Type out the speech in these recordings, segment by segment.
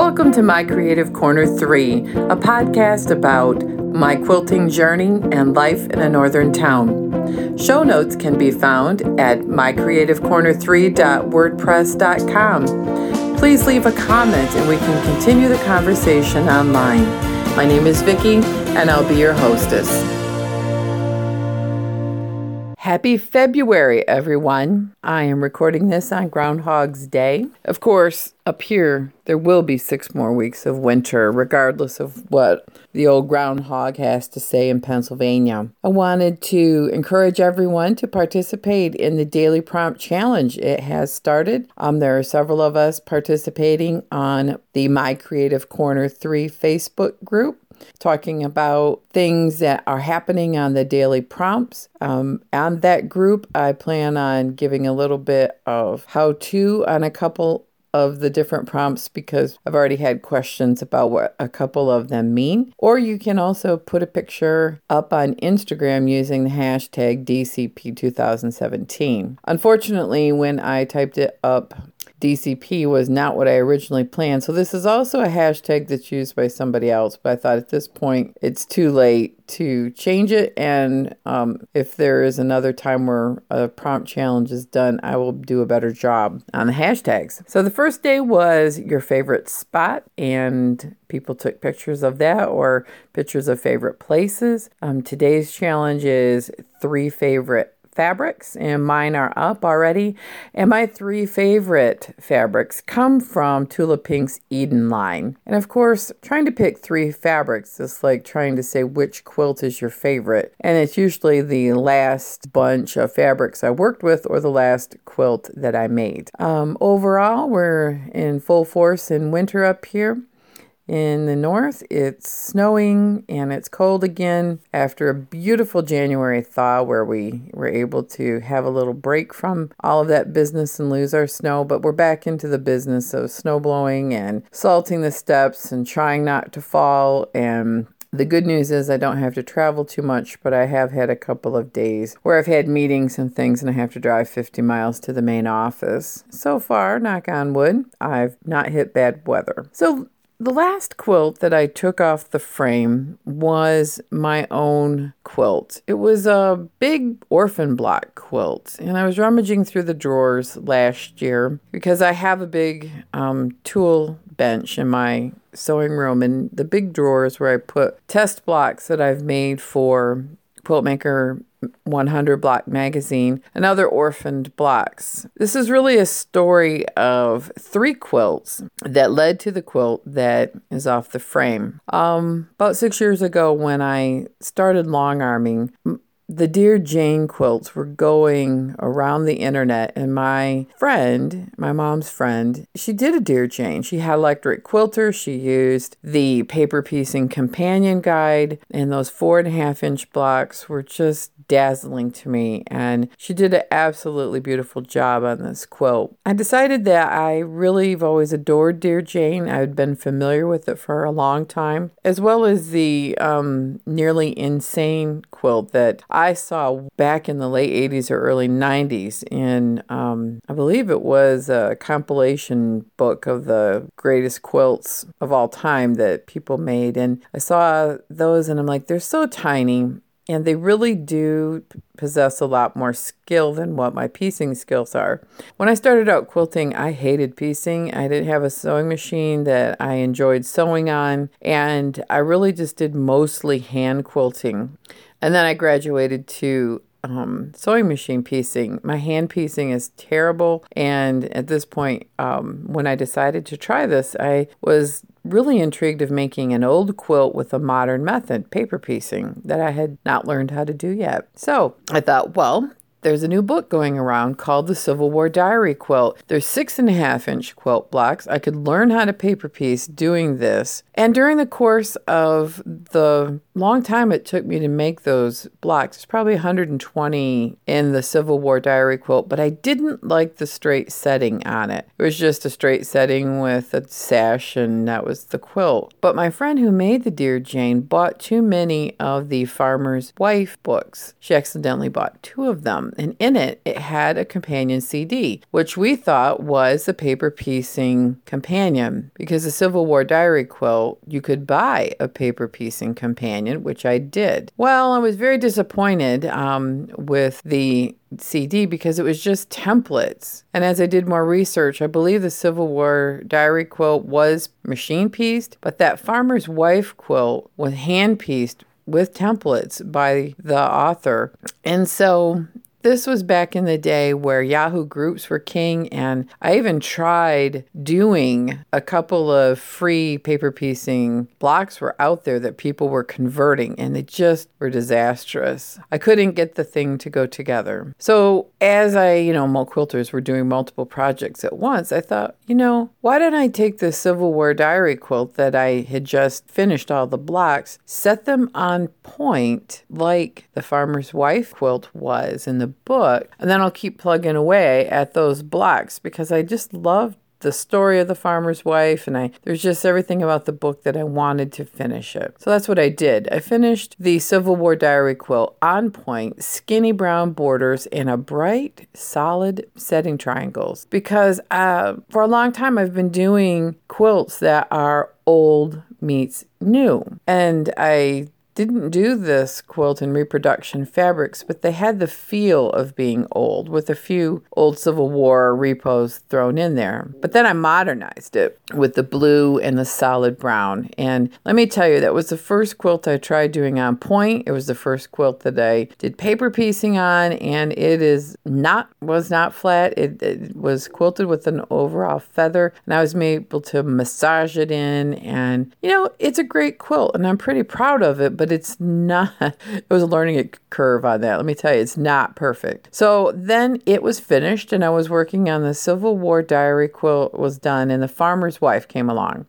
Welcome to My Creative Corner 3, a podcast about my quilting journey and life in a northern town. Show notes can be found at mycreativecorner3.wordpress.com. Please leave a comment and we can continue the conversation online. My name is Vicki and I'll be your hostess. Happy February, everyone. I am recording this on Groundhog's Day. Of course, up here, there will be six more weeks of winter, regardless of what the old groundhog has to say in Pennsylvania. I wanted to encourage everyone to participate in the Daily Prompt Challenge. It has started. Um, there are several of us participating on the My Creative Corner 3 Facebook group talking about things that are happening on the daily prompts. Um, on that group, I plan on giving a little bit of how to on a couple of the different prompts because I've already had questions about what a couple of them mean. Or you can also put a picture up on Instagram using the hashtag DCP2017. Unfortunately, when I typed it up DCP was not what I originally planned. So this is also a hashtag that's used by somebody else, but I thought at this point it's too late to change it. And um, if there is another time where a prompt challenge is done, I will do a better job on the hashtags. So the first day was your favorite spot, and people took pictures of that or pictures of favorite places. Um, today's challenge is three favorite fabrics, and mine are up already. And my three favorite fabrics come from Tula Pink's Eden line. And of course, trying to pick three fabrics is like trying to say which quilt is your favorite. And it's usually the last bunch of fabrics I worked with or the last quilt that I made. Um, overall, we're in full force in winter up here. In the north, it's snowing and it's cold again after a beautiful January thaw where we were able to have a little break from all of that business and lose our snow. But we're back into the business of snow blowing and salting the steps and trying not to fall and the good news is I don't have to travel too much, but I have had a couple of days where I've had meetings and things and I have to drive 50 miles to the main office. So far, knock on wood, I've not hit bad weather. So the last quilt that I took off the frame was my own quilt. It was a big orphan block quilt, and I was rummaging through the drawers last year because I have a big um, tool bench in my sewing room, and the big drawers where I put test blocks that I've made for Quiltmaker 100 Block Magazine and other orphaned blocks. This is really a story of three quilts that led to the quilt that is off the frame. Um, about six years ago, when I started long arming, the Dear Jane quilts were going around the internet, and my friend, my mom's friend, she did a Dear Jane. She had electric quilter. She used the paper piecing companion guide, and those four and a half inch blocks were just dazzling to me. And she did an absolutely beautiful job on this quilt. I decided that I really have always adored Dear Jane. I had been familiar with it for a long time, as well as the um, nearly insane quilt that I saw back in the late 80s or early 90s in, um, I believe it was a compilation book of the greatest quilts of all time that people made. And I saw those and I'm like, they're so tiny and they really do possess a lot more skill than what my piecing skills are. When I started out quilting, I hated piecing. I didn't have a sewing machine that I enjoyed sewing on, and I really just did mostly hand quilting. And then I graduated to um, sewing machine piecing. My hand piecing is terrible. And at this point, um, when I decided to try this, I was really intrigued of making an old quilt with a modern method, paper piecing, that I had not learned how to do yet. So I thought, well, there's a new book going around called the Civil War Diary Quilt. There's six and a half inch quilt blocks. I could learn how to paper piece doing this. And during the course of the long time it took me to make those blocks, it's probably 120 in the Civil War Diary Quilt, but I didn't like the straight setting on it. It was just a straight setting with a sash, and that was the quilt. But my friend who made the Dear Jane bought too many of the Farmer's Wife books. She accidentally bought two of them And in it, it had a companion CD, which we thought was the paper piecing companion because the Civil War diary quilt, you could buy a paper piecing companion, which I did. Well, I was very disappointed um, with the CD because it was just templates. And as I did more research, I believe the Civil War diary quilt was machine pieced, but that farmer's wife quilt was hand pieced with templates by the author. And so this was back in the day where Yahoo groups were king, and I even tried doing a couple of free paper piecing blocks were out there that people were converting, and they just were disastrous. I couldn't get the thing to go together. So as I, you know, quilters were doing multiple projects at once, I thought, you know, why don't I take the Civil War diary quilt that I had just finished all the blocks, set them on point like the farmer's wife quilt was in the book. And then I'll keep plugging away at those blocks because I just love the story of the farmer's wife and I there's just everything about the book that I wanted to finish it. So that's what I did. I finished the Civil War diary quilt on point, skinny brown borders and a bright solid setting triangles because uh, for a long time I've been doing quilts that are old meets new. And I didn't do this quilt in reproduction fabrics, but they had the feel of being old with a few old Civil War repos thrown in there. But then I modernized it with the blue and the solid brown. And let me tell you, that was the first quilt I tried doing on point. It was the first quilt that I did paper piecing on, and it is not was not flat. It, it was quilted with an overall feather, and I was able to massage it in. And you know, it's a great quilt, and I'm pretty proud of it. But it's not, it was a learning curve on that. Let me tell you, it's not perfect. So then it was finished, and I was working on the Civil War diary quilt was done, and the farmer's wife came along.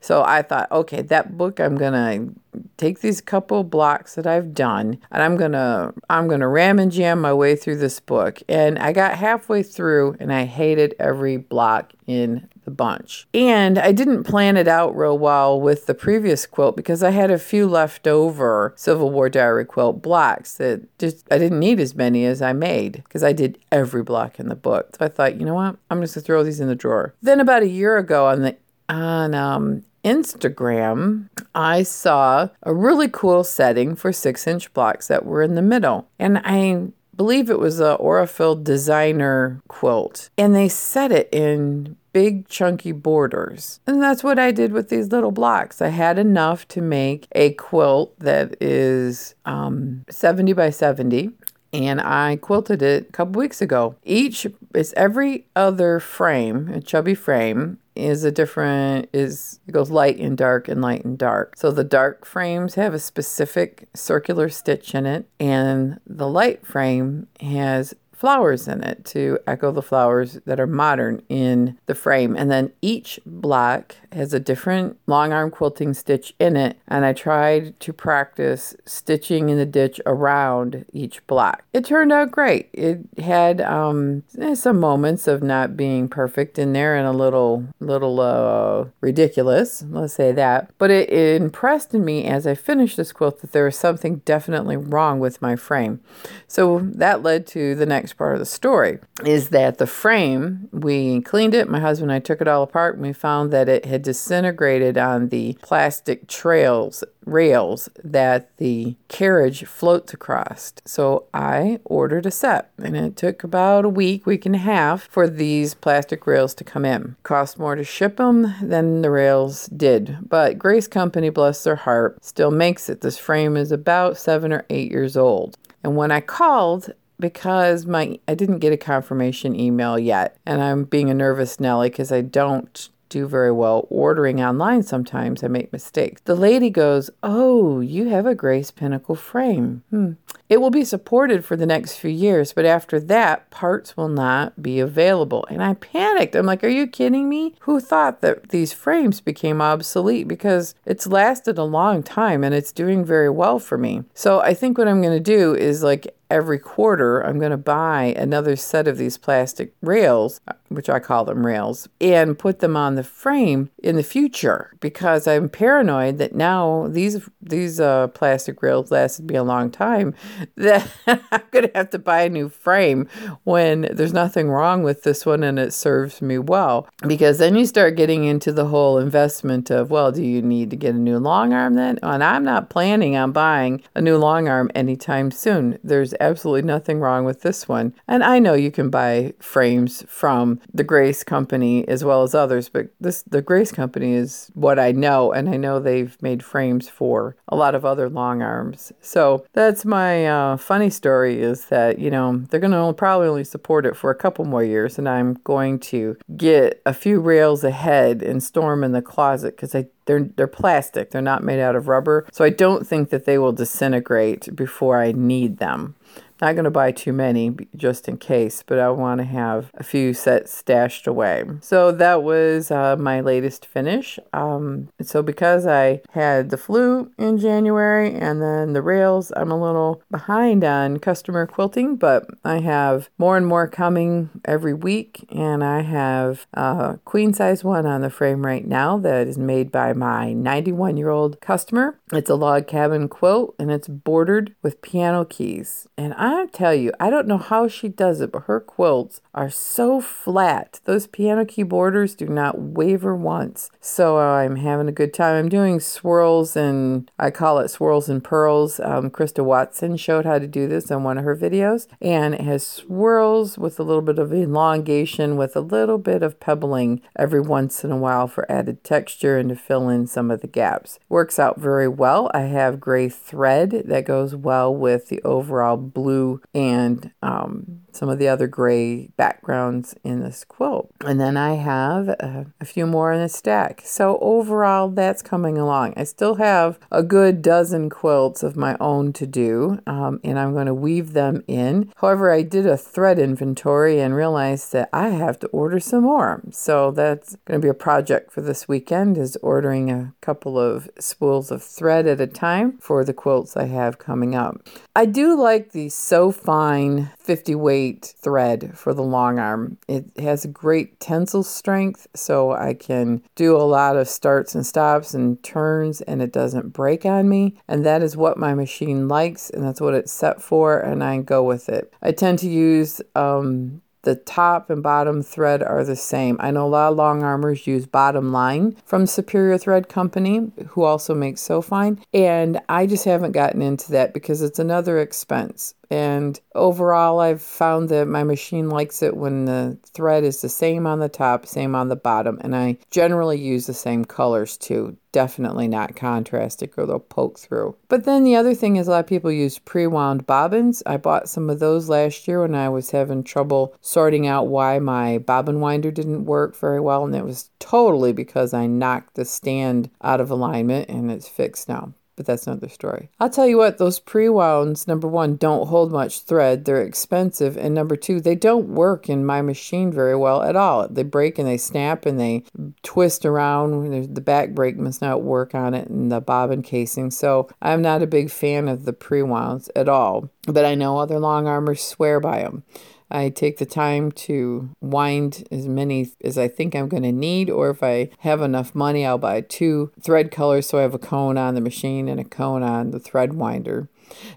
So I thought, okay, that book, I'm to take these couple blocks that I've done and I'm to I'm to ram and jam my way through this book. And I got halfway through and I hated every block in the bunch. And I didn't plan it out real well with the previous quilt because I had a few leftover Civil War Diary quilt blocks that just I didn't need as many as I made because I did every block in the book. So I thought, you know what? I'm just gonna throw these in the drawer. Then about a year ago on the on um Instagram, I saw a really cool setting for six inch blocks that were in the middle. And I believe it was a Aurifil designer quilt. And they set it in big chunky borders. And that's what I did with these little blocks. I had enough to make a quilt that is um, 70 by 70 and I quilted it a couple weeks ago. Each is every other frame, a chubby frame, is a different is it goes light and dark and light and dark. So the dark frames have a specific circular stitch in it and the light frame has flowers in it to echo the flowers that are modern in the frame. And then each block has a different long arm quilting stitch in it. And I tried to practice stitching in the ditch around each block. It turned out great. It had um, eh, some moments of not being perfect in there and a little, little uh, ridiculous, let's say that. But it, it impressed me as I finished this quilt that there was something definitely wrong with my frame. So that led to the next part of the story is that the frame, we cleaned it. My husband and I took it all apart and we found that it had disintegrated on the plastic trails rails that the carriage floats across. So I ordered a set and it took about a week, week and a half for these plastic rails to come in. Cost more to ship them than the rails did, but Grace Company, bless their heart, still makes it. This frame is about seven or eight years old. And when I called, because my I didn't get a confirmation email yet, and I'm being a nervous Nelly because I don't do very well ordering online sometimes. I make mistakes. The lady goes oh you have a grace pinnacle frame. Hmm. It will be supported for the next few years but after that parts will not be available. And i panicked. I'm like are you kidding me? Who thought that these frames became obsolete? Because it's lasted a long time and it's doing very well for me. So i think what i'm going to do is like every quarter I'm going to buy another set of these plastic rails, which I call them rails, and put them on the frame in the future because I'm paranoid that now these these uh, plastic rails lasted me a long time that I'm going to have to buy a new frame when there's nothing wrong with this one and it serves me well because then you start getting into the whole investment of well do you need to get a new long arm then and I'm not planning on buying a new long arm anytime soon there's absolutely nothing wrong with this one. And I know you can buy frames from the Grace Company as well as others, but this the Grace Company is what I know, and I know they've made frames for a lot of other long arms. So that's my uh, funny story is that you know they're going to probably only support it for a couple more years, and I'm going to get a few rails ahead and store them in the closet because they're they're plastic. They're not made out of rubber. So I don't think that they will disintegrate before I need them. Not going to buy too many just in case, but I want to have a few sets stashed away. So that was uh, my latest finish. Um, so because I had the flu in January and then the rails, I'm a little behind on customer quilting, but I have more and more coming every week, and I have a queen size one on the frame right now that is made by my 91 year old customer. It's a log cabin quilt and it's bordered with piano keys, and I I tell you, I don't know how she does it, but her quilts are so flat. Those piano key borders do not waver once. So I'm having a good time. I'm doing swirls and I call it swirls and pearls. Um, Christa Watson showed how to do this in one of her videos, and it has swirls with a little bit of elongation with a little bit of pebbling every once in a while for added texture and to fill in some of the gaps. Works out very well. I have gray thread that goes well with the overall blue blue and um, some of the other gray backgrounds in this quilt. And then I have a, a few more in the stack. So overall, that's coming along. I still have a good dozen quilts of my own to do, um, and I'm going to weave them in. However, I did a thread inventory and realized that I have to order some more. So that's going to be a project for this weekend is ordering a couple of spools of thread at a time for the quilts I have coming up. I do like the So Fine 50 weight thread for the long arm. It has great tensile strength, so I can do a lot of starts and stops and turns, and it doesn't break on me. And that is what my machine likes, and that's what it's set for, and I go with it. I tend to use um, the top and bottom thread are the same. I know a lot of long armors use bottom line from Superior Thread Company, who also makes So Fine, and I just haven't gotten into that because it's another expense. And overall, I've found that my machine likes it when the thread is the same on the top, same on the bottom. And I generally use the same colors too. Definitely not contrastic or they'll poke through. But then the other thing is a lot of people use pre wound bobbins. I bought some of those last year when I was having trouble sorting out why my bobbin winder didn't work very well. And it was totally because I knocked the stand out of alignment and it's fixed now but that's another story. I'll tell you what, those pre wounds, number one, don't hold much thread. They're expensive. And number two, they don't work in my machine very well at all. They break and they snap and they twist around. The back brake must not work on it and the bobbin casing. So I'm not a big fan of the pre wounds at all. But I know other long armors swear by them. I take the time to wind as many as I think I'm going to need, or if I have enough money, I'll buy two thread colors so I have a cone on the machine and a cone on the thread winder.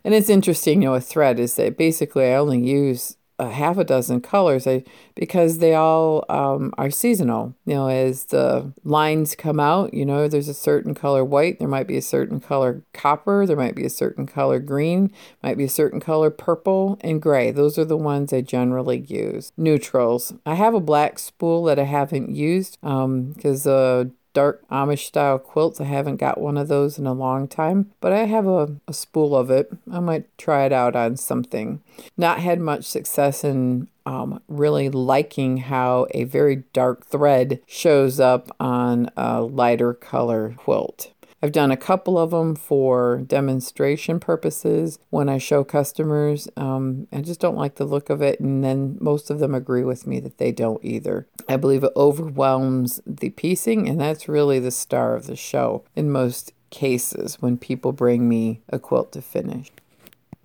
And it's interesting, you know, a thread is that basically I only use a half a dozen colors I, because they all um, are seasonal. You know, as the lines come out, you know, there's a certain color white, there might be a certain color copper, there might be a certain color green, might be a certain color purple and gray. Those are the ones I generally use. Neutrals. I have a black spool that I haven't used because um, the dark Amish style quilts. I haven't got one of those in a long time, but I have a, a spool of it. I might try it out on something. Not had much success in um, really liking how a very dark thread shows up on a lighter color quilt. I've done a couple of them for demonstration purposes when I show customers. Um, I just don't like the look of it, and then most of them agree with me that they don't either. I believe it overwhelms the piecing, and that's really the star of the show in most cases when people bring me a quilt to finish.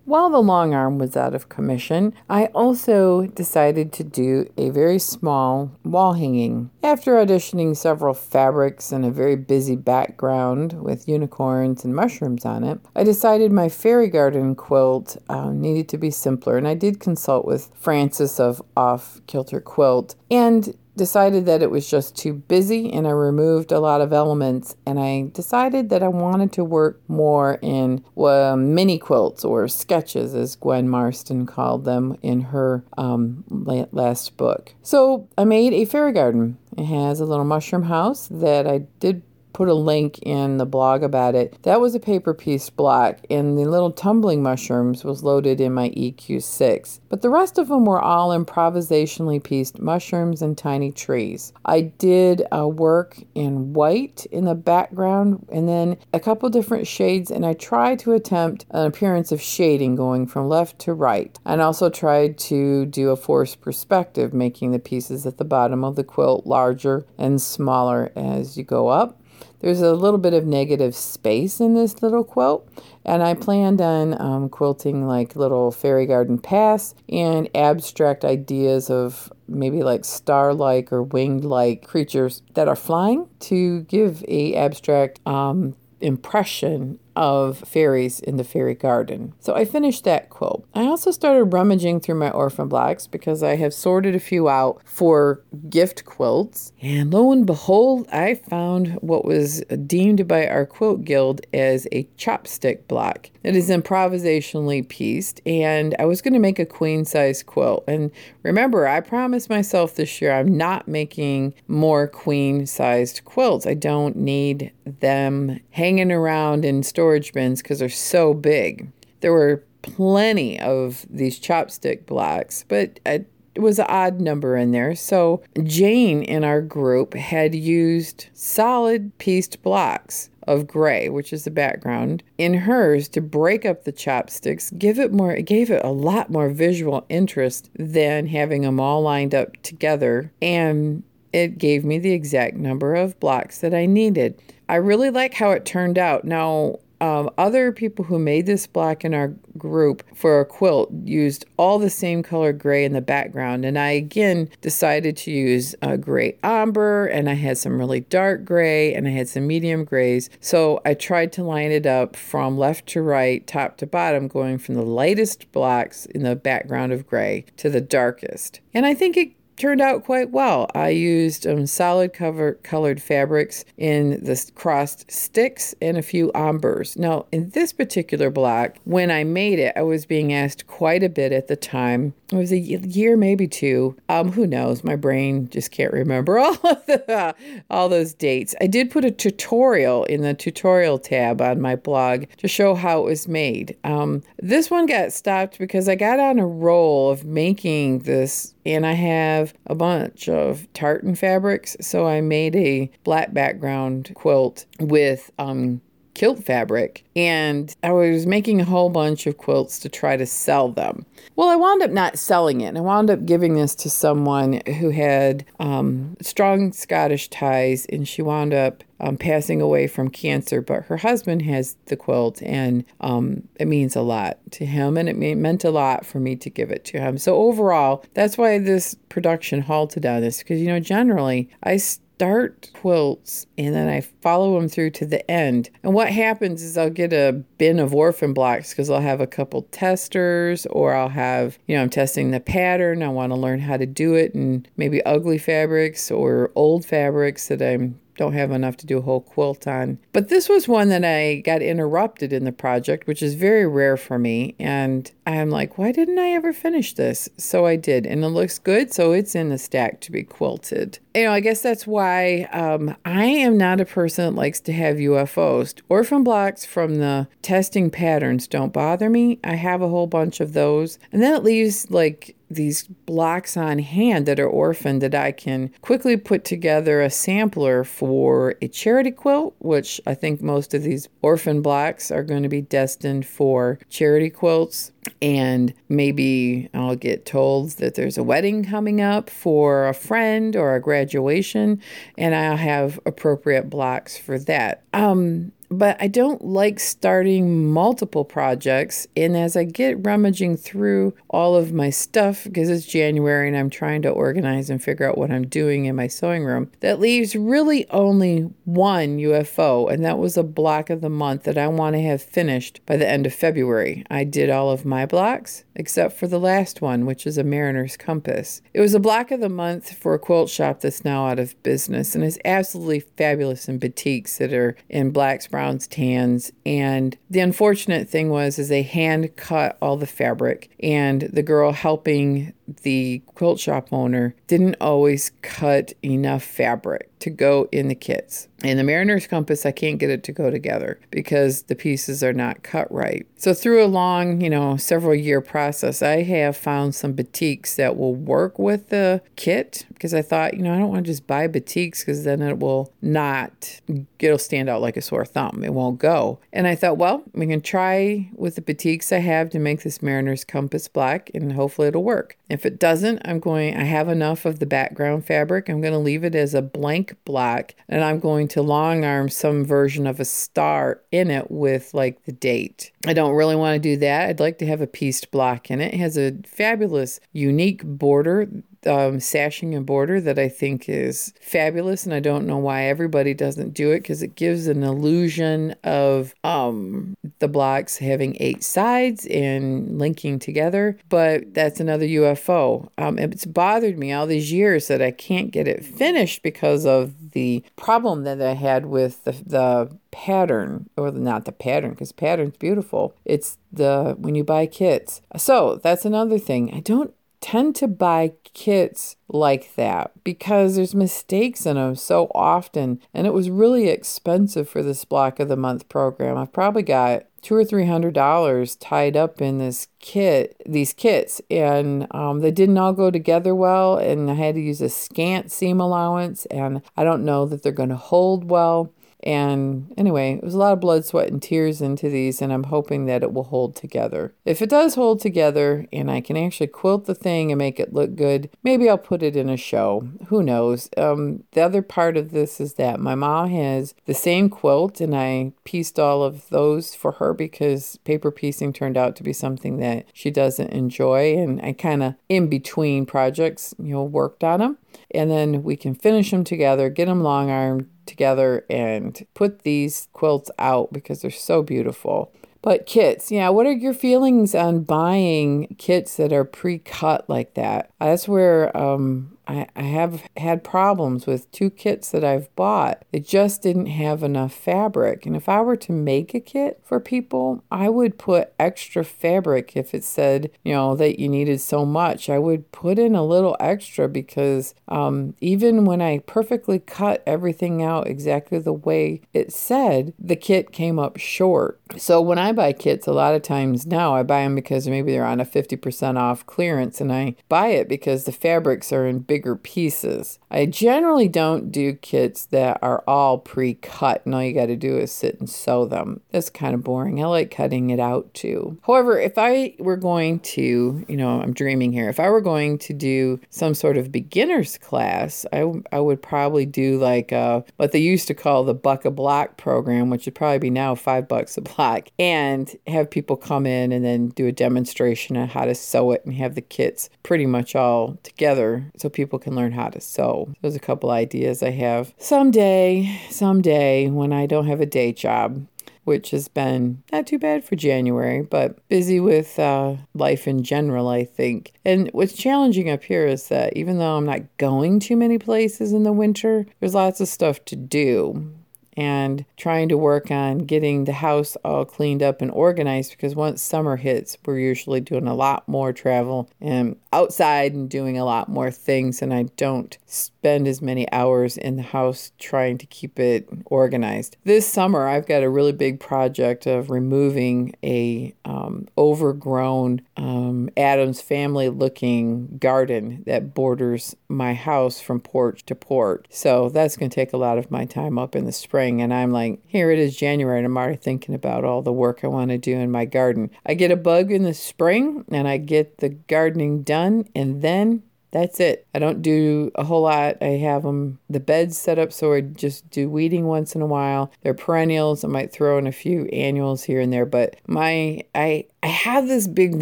While the long arm was out of commission, I also decided to do a very small wall hanging. After auditioning several fabrics and a very busy background with unicorns and mushrooms on it, I decided my fairy garden quilt uh, needed to be simpler, and I did consult with Frances of Off Kilter Quilt. And decided that it was just too busy and I removed a lot of elements and I decided that I wanted to work more in uh, mini quilts or sketches as Gwen Marston called them in her um, last book. So I made a fairy garden. It has a little mushroom house that I did put a link in the blog about it. That was a paper piece block, and the little tumbling mushrooms was loaded in my EQ6. But the rest of them were all improvisationally pieced mushrooms and tiny trees. I did uh, work in white in the background and then a couple different shades, and I tried to attempt an appearance of shading going from left to right. And also tried to do a forced perspective, making the pieces at the bottom of the quilt larger and smaller as you go up. There's a little bit of negative space in this little quilt, and I planned on um, quilting like little fairy garden paths and abstract ideas of maybe like star-like or winged-like creatures that are flying to give a abstract um, impression of fairies in the fairy garden. So I finished that quilt. I also started rummaging through my orphan blocks because I have sorted a few out for gift quilts. And lo and behold, I found what was deemed by our quilt guild as a chopstick block. It is improvisationally pieced, and I was going to make a queen size quilt. And remember, I promised myself this year I'm not making more queen sized quilts. I don't need them hanging around in storage storage bins because they're so big. There were plenty of these chopstick blocks, but it was an odd number in there. So Jane in our group had used solid pieced blocks of gray, which is the background, in hers to break up the chopsticks, give it more, it gave it a lot more visual interest than having them all lined up together. And it gave me the exact number of blocks that I needed. I really like how it turned out. Now, um, other people who made this black in our group for a quilt used all the same color gray in the background. And I again decided to use a gray ombre, and I had some really dark gray, and I had some medium grays. So I tried to line it up from left to right, top to bottom, going from the lightest blacks in the background of gray to the darkest. And I think it turned out quite well. I used um, solid cover colored fabrics in the crossed sticks and a few ombres. Now, in this particular block, when I made it, I was being asked quite a bit at the time. It was a year, maybe two. Um, who knows? My brain just can't remember all of the, all those dates. I did put a tutorial in the tutorial tab on my blog to show how it was made. Um, this one got stopped because I got on a roll of making this and I have a bunch of tartan fabrics. So I made a black background quilt with um, kilt fabric and I was making a whole bunch of quilts to try to sell them. Well, I wound up not selling it. I wound up giving this to someone who had um, strong Scottish ties and she wound up um, passing away from cancer, but her husband has the quilt and um, it means a lot to him and it meant a lot for me to give it to him. So, overall, that's why this production halted on this because, you know, generally I start quilts and then I follow them through to the end. And what happens is I'll get a bin of orphan blocks because I'll have a couple testers or I'll have, you know, I'm testing the pattern. I want to learn how to do it and maybe ugly fabrics or old fabrics that I'm don't have enough to do a whole quilt on. But this was one that I got interrupted in the project, which is very rare for me. And I'm like, why didn't I ever finish this? So I did, and it looks good. So it's in the stack to be quilted. You know, I guess that's why um, I am not a person that likes to have UFOs. Orphan blocks from the testing patterns don't bother me. I have a whole bunch of those. And then it leaves like these blocks on hand that are orphaned that I can quickly put together a sampler for a charity quilt, which I think most of these orphan blocks are going to be destined for charity quilts and maybe I'll get told that there's a wedding coming up for a friend or a graduation, and I'll have appropriate blocks for that. Um, but I don't like starting multiple projects. And as I get rummaging through all of my stuff, because it's January and I'm trying to organize and figure out what I'm doing in my sewing room, that leaves really only one UFO. And that was a block of the month that I want to have finished by the end of February. I did all of my blocks except for the last one, which is a Mariner's Compass. It was a block of the month for a quilt shop that's now out of business and is absolutely fabulous in batiks that are in blacks, browns, tans. And the unfortunate thing was is they hand cut all the fabric and the girl helping the quilt shop owner didn't always cut enough fabric to go in the kits. In the Mariner's Compass, I can't get it to go together because the pieces are not cut right. So through a long, you know, several year process, I have found some batiks that will work with the kit because I thought, you know, I don't want to just buy batiks because then it will not, it'll stand out like a sore thumb. It won't go. And I thought, well, we can try with the batiks I have to make this Mariner's Compass black and hopefully it'll work. If it doesn't, I'm going, I have enough of the background fabric. I'm going to leave it as a blank black and I'm going to long arm some version of a star in it with like the date. I don't really want to do that. I'd like to have a pieced block in it. It has a fabulous, unique border um, sashing and border that I think is fabulous, and I don't know why everybody doesn't do it because it gives an illusion of um, the blocks having eight sides and linking together. But that's another UFO. Um, it's bothered me all these years that I can't get it finished because of the problem that I had with the, the pattern or not the pattern because pattern's beautiful it's the when you buy kits so that's another thing i don't tend to buy kits like that because there's mistakes in them so often and it was really expensive for this block of the month program. I've probably got two or three hundred dollars tied up in this kit these kits and um, they didn't all go together well and i had to use a scant seam allowance and i don't know that they're going to hold well and anyway, it was a lot of blood, sweat, and tears into these, and I'm hoping that it will hold together. If it does hold together and I can actually quilt the thing and make it look good, maybe I'll put it in a show. Who knows? Um, the other part of this is that my mom has the same quilt, and I pieced all of those for her because paper piecing turned out to be something that she doesn't enjoy. And I kind of, in between projects, you know, worked on them. And then we can finish them together, get them long armed, together and put these quilts out because they're so beautiful. But kits, yeah, what are your feelings on buying kits that are pre cut like that? That's where um, I, I have had problems with two kits that I've bought. They just didn't have enough fabric. And if I were to make a kit for people, I would put extra fabric if it said, you know, that you needed so much. I would put in a little extra because um, even when I perfectly cut everything out exactly the way it said, the kit came up short. So when I buy kits, a lot of times now I buy them because maybe they're on a 50% off clearance and I buy it because the fabrics are in big bigger pieces. I generally don't do kits that are all pre cut and all you got to do is sit and sew them. That's kind of boring. I like cutting it out too. However, if I were going to, you know, I'm dreaming here, if I were going to do some sort of beginner's class, I, I would probably do like uh, what they used to call the buck a block program, which would probably be now five bucks a block, and have people come in and then do a demonstration on how to sew it and have the kits pretty much all together so people people can learn how to sew. There's a couple ideas I have. Someday, someday, when I don't have a day job, which has been not too bad for January, but busy with uh, life in general, I think. And what's challenging up here is that even though I'm not going too many places in the winter, there's lots of stuff to do and trying to work on getting the house all cleaned up and organized because once summer hits, we're usually doing a lot more travel and outside and doing a lot more things. And I don't spend as many hours in the house trying to keep it organized. This summer, I've got a really big project of removing a um, overgrown um, Addams family looking garden that borders my house from porch to porch. So that's going to take a lot of my time up in the spring. And I'm like, here it is January, and I'm already thinking about all the work I want to do in my garden. I get a bug in the spring and I get the gardening done, and then that's it. I don't do a whole lot. I have them the beds set up so I just do weeding once in a while. They're perennials. I might throw in a few annuals here and there, but my I I have this big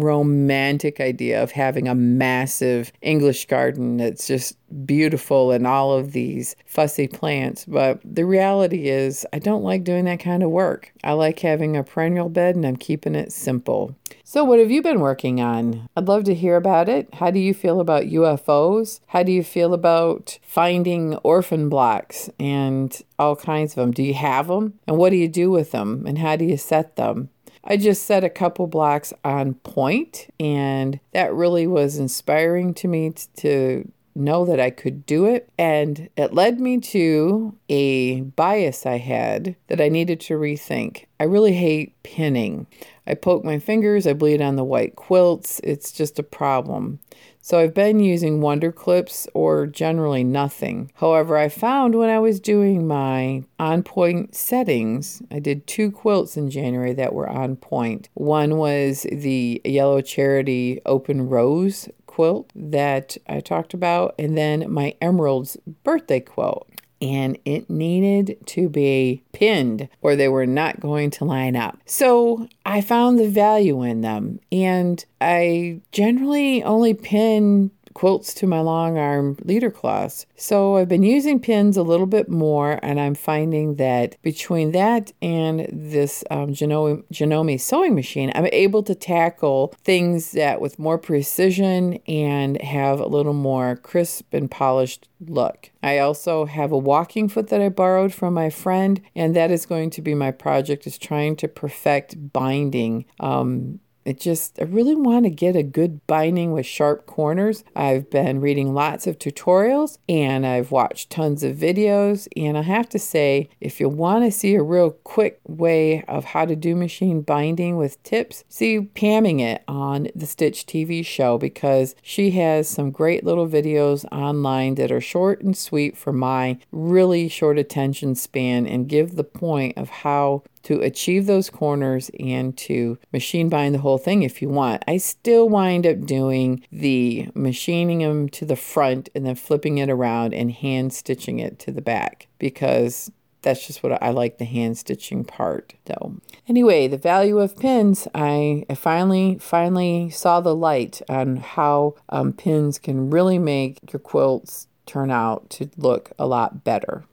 romantic idea of having a massive English garden that's just beautiful and all of these fussy plants. But the reality is, I don't like doing that kind of work. I like having a perennial bed and I'm keeping it simple. So, what have you been working on? I'd love to hear about it. How do you feel about UFOs? How do you feel about finding orphan blocks and all kinds of them? Do you have them? And what do you do with them? And how do you set them? I just set a couple blocks on point, and that really was inspiring to me to know that I could do it. And it led me to a bias I had that I needed to rethink. I really hate pinning. I poke my fingers, I bleed on the white quilts. It's just a problem. So I've been using Wonder Clips or generally nothing. However, I found when I was doing my on point settings, I did two quilts in January that were on point. One was the Yellow Charity Open Rose quilt that I talked about, and then my Emerald's birthday quilt and it needed to be pinned or they were not going to line up. So I found the value in them and I generally only pin quilts to my long arm leader cloths. So I've been using pins a little bit more, and I'm finding that between that and this um, Janome, sewing machine, I'm able to tackle things that with more precision and have a little more crisp and polished look. I also have a walking foot that I borrowed from my friend, and that is going to be my project is trying to perfect binding um, it just, I really want to get a good binding with sharp corners. I've been reading lots of tutorials and I've watched tons of videos. And I have to say, if you want to see a real quick way of how to do machine binding with tips, see Pamming It on the Stitch TV show because she has some great little videos online that are short and sweet for my really short attention span and give the point of how to achieve those corners and to machine bind the whole thing if you want. I still wind up doing the machining them to the front and then flipping it around and hand stitching it to the back because that's just what I like the hand stitching part though. Anyway, the value of pins, I, I finally finally saw the light on how um, pins can really make your quilts turn out to look a lot better.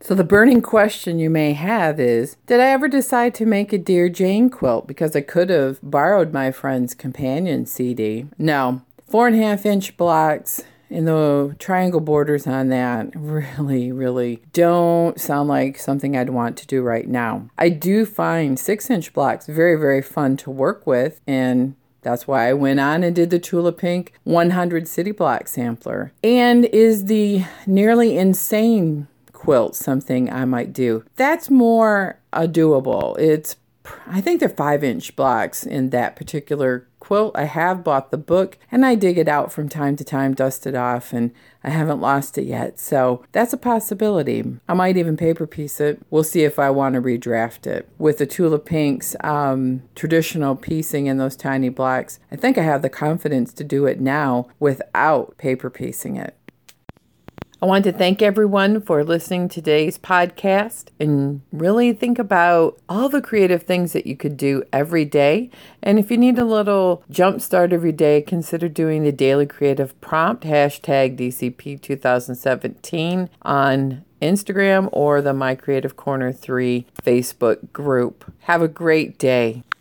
So, the burning question you may have is Did I ever decide to make a Dear Jane quilt because I could have borrowed my friend's companion CD? No. Four and a half inch blocks and the triangle borders on that really, really don't sound like something I'd want to do right now. I do find six inch blocks very, very fun to work with, and that's why I went on and did the Tula Pink 100 City Block sampler. And is the nearly insane quilt something I might do. That's more a doable. It's I think they're five inch blocks in that particular quilt. I have bought the book and I dig it out from time to time, dust it off, and I haven't lost it yet. So that's a possibility. I might even paper piece it. We'll see if I want to redraft it. With the Tula Pinks um, traditional piecing in those tiny blocks, I think I have the confidence to do it now without paper piecing it. I want to thank everyone for listening to today's podcast and really think about all the creative things that you could do every day. And if you need a little jump start every day, consider doing the daily creative prompt hashtag DCP 2017 on Instagram or the My Creative Corner 3 Facebook group. Have a great day.